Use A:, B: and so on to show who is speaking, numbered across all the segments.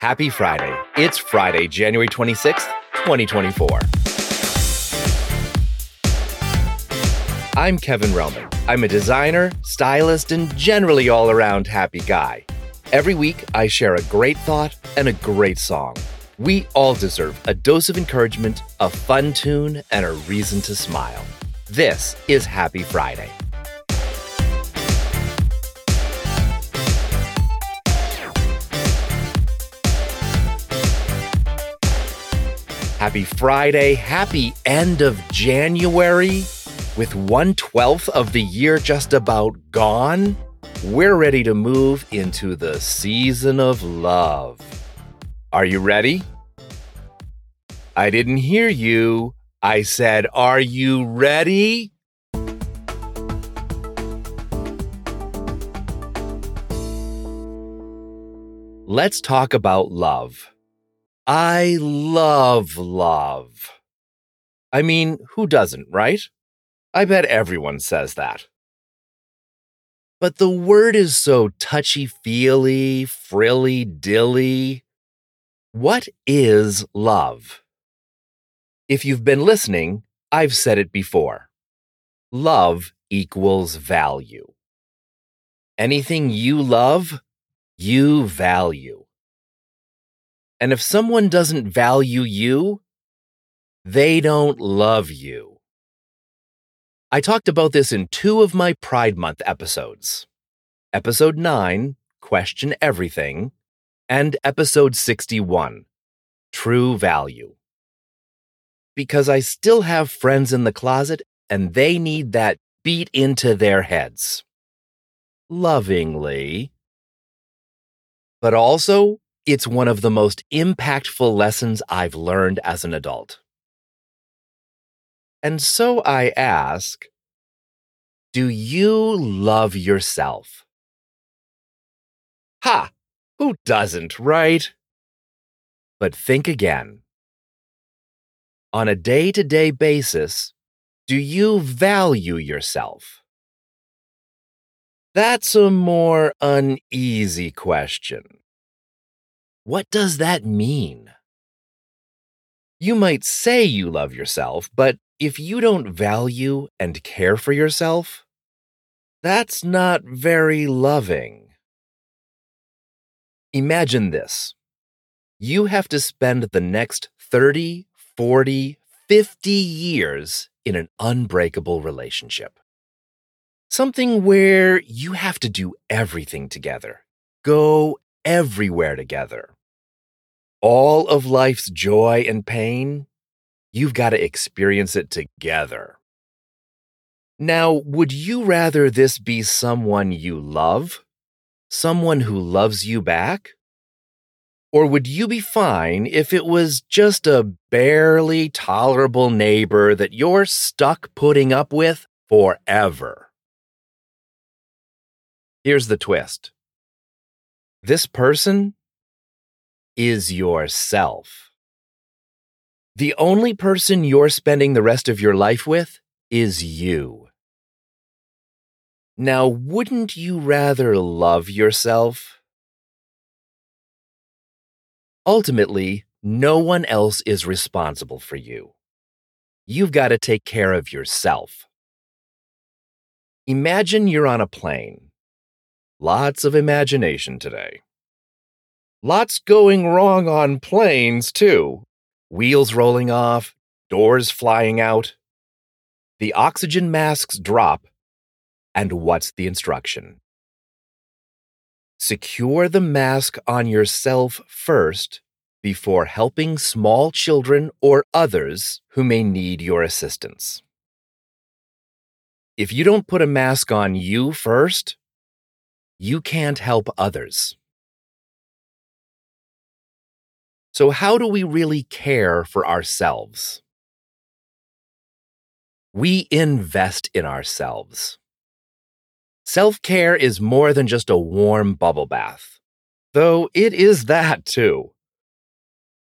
A: Happy Friday. It's Friday, January 26th, 2024. I'm Kevin Roman. I'm a designer, stylist, and generally all around happy guy. Every week, I share a great thought and a great song. We all deserve a dose of encouragement, a fun tune, and a reason to smile. This is Happy Friday. Happy Friday. Happy end of January. With one twelfth of the year just about gone, we're ready to move into the season of love. Are you ready? I didn't hear you. I said, Are you ready? Let's talk about love. I love love. I mean, who doesn't, right? I bet everyone says that. But the word is so touchy feely, frilly dilly. What is love? If you've been listening, I've said it before. Love equals value. Anything you love, you value. And if someone doesn't value you, they don't love you. I talked about this in two of my Pride Month episodes Episode 9, Question Everything, and Episode 61, True Value. Because I still have friends in the closet and they need that beat into their heads. Lovingly. But also, it's one of the most impactful lessons I've learned as an adult. And so I ask Do you love yourself? Ha! Who doesn't, right? But think again. On a day to day basis, do you value yourself? That's a more uneasy question. What does that mean? You might say you love yourself, but if you don't value and care for yourself, that's not very loving. Imagine this. You have to spend the next 30, 40, 50 years in an unbreakable relationship. Something where you have to do everything together, go everywhere together all of life's joy and pain, you've got to experience it together. Now, would you rather this be someone you love? Someone who loves you back? Or would you be fine if it was just a barely tolerable neighbor that you're stuck putting up with forever? Here's the twist this person is yourself. The only person you're spending the rest of your life with is you. Now, wouldn't you rather love yourself? Ultimately, no one else is responsible for you. You've got to take care of yourself. Imagine you're on a plane. Lots of imagination today. Lots going wrong on planes, too. Wheels rolling off, doors flying out. The oxygen masks drop. And what's the instruction? Secure the mask on yourself first before helping small children or others who may need your assistance. If you don't put a mask on you first, you can't help others. So, how do we really care for ourselves? We invest in ourselves. Self care is more than just a warm bubble bath, though it is that too.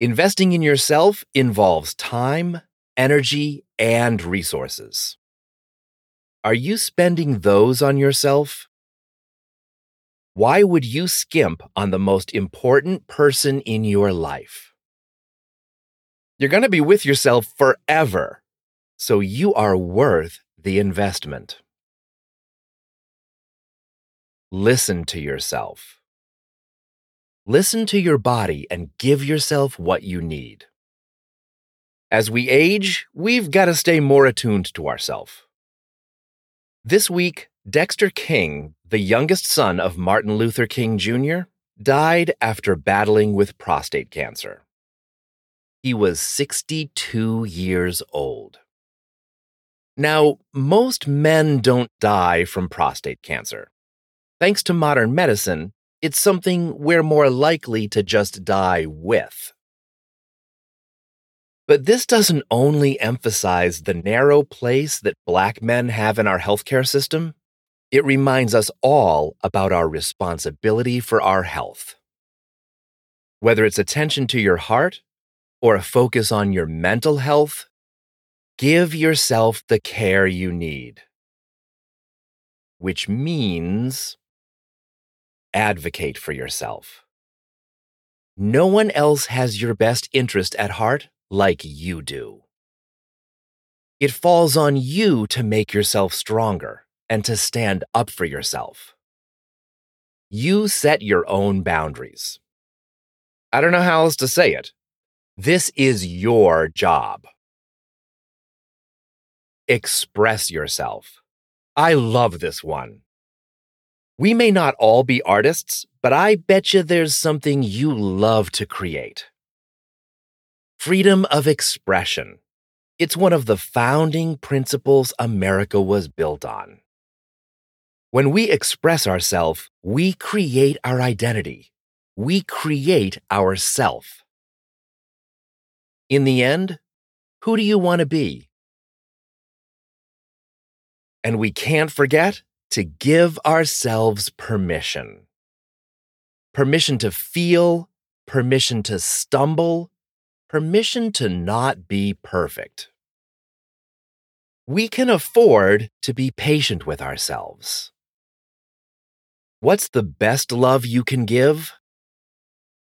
A: Investing in yourself involves time, energy, and resources. Are you spending those on yourself? Why would you skimp on the most important person in your life? You're going to be with yourself forever, so you are worth the investment. Listen to yourself. Listen to your body and give yourself what you need. As we age, we've got to stay more attuned to ourselves. This week, Dexter King, the youngest son of Martin Luther King Jr., died after battling with prostate cancer. He was 62 years old. Now, most men don't die from prostate cancer. Thanks to modern medicine, it's something we're more likely to just die with. But this doesn't only emphasize the narrow place that black men have in our healthcare system, it reminds us all about our responsibility for our health. Whether it's attention to your heart or a focus on your mental health, give yourself the care you need. Which means advocate for yourself. No one else has your best interest at heart like you do. It falls on you to make yourself stronger and to stand up for yourself. You set your own boundaries. I don't know how else to say it. This is your job. Express yourself. I love this one. We may not all be artists, but I bet you there's something you love to create. Freedom of expression. It's one of the founding principles America was built on. When we express ourselves, we create our identity. We create our self. In the end, who do you want to be? And we can't forget to give ourselves permission. Permission to feel, permission to stumble, permission to not be perfect. We can afford to be patient with ourselves. What's the best love you can give?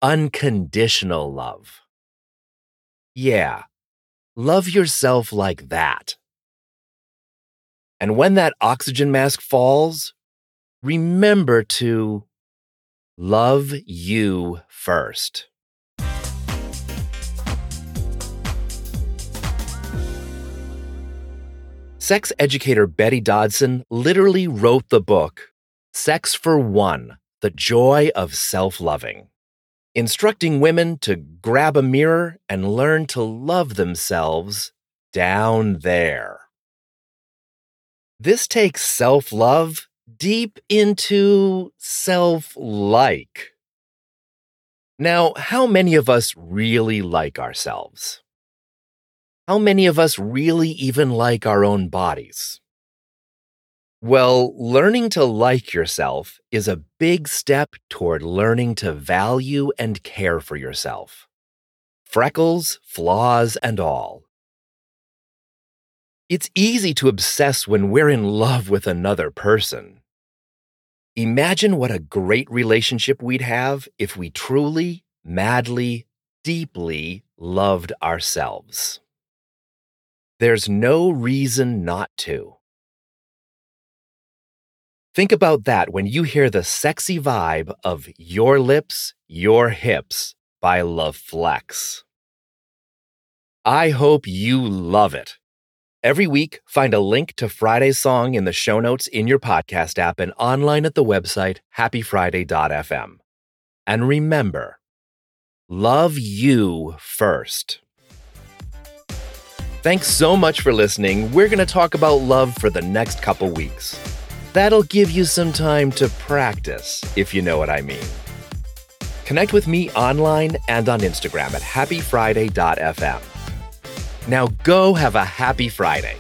A: Unconditional love. Yeah, love yourself like that. And when that oxygen mask falls, remember to love you first. Sex educator Betty Dodson literally wrote the book, Sex for One The Joy of Self Loving, instructing women to grab a mirror and learn to love themselves down there. This takes self love deep into self like. Now, how many of us really like ourselves? how many of us really even like our own bodies? Well, learning to like yourself is a big step toward learning to value and care for yourself. Freckles, flaws, and all. It's easy to obsess when we're in love with another person. Imagine what a great relationship we'd have if we truly, madly, deeply loved ourselves. There's no reason not to. Think about that when you hear the sexy vibe of Your Lips, Your Hips by Le Flex. I hope you love it. Every week, find a link to Friday's song in the show notes in your podcast app and online at the website happyfriday.fm. And remember, love you first. Thanks so much for listening. We're going to talk about love for the next couple weeks. That'll give you some time to practice, if you know what I mean. Connect with me online and on Instagram at happyfriday.fm. Now go have a happy Friday.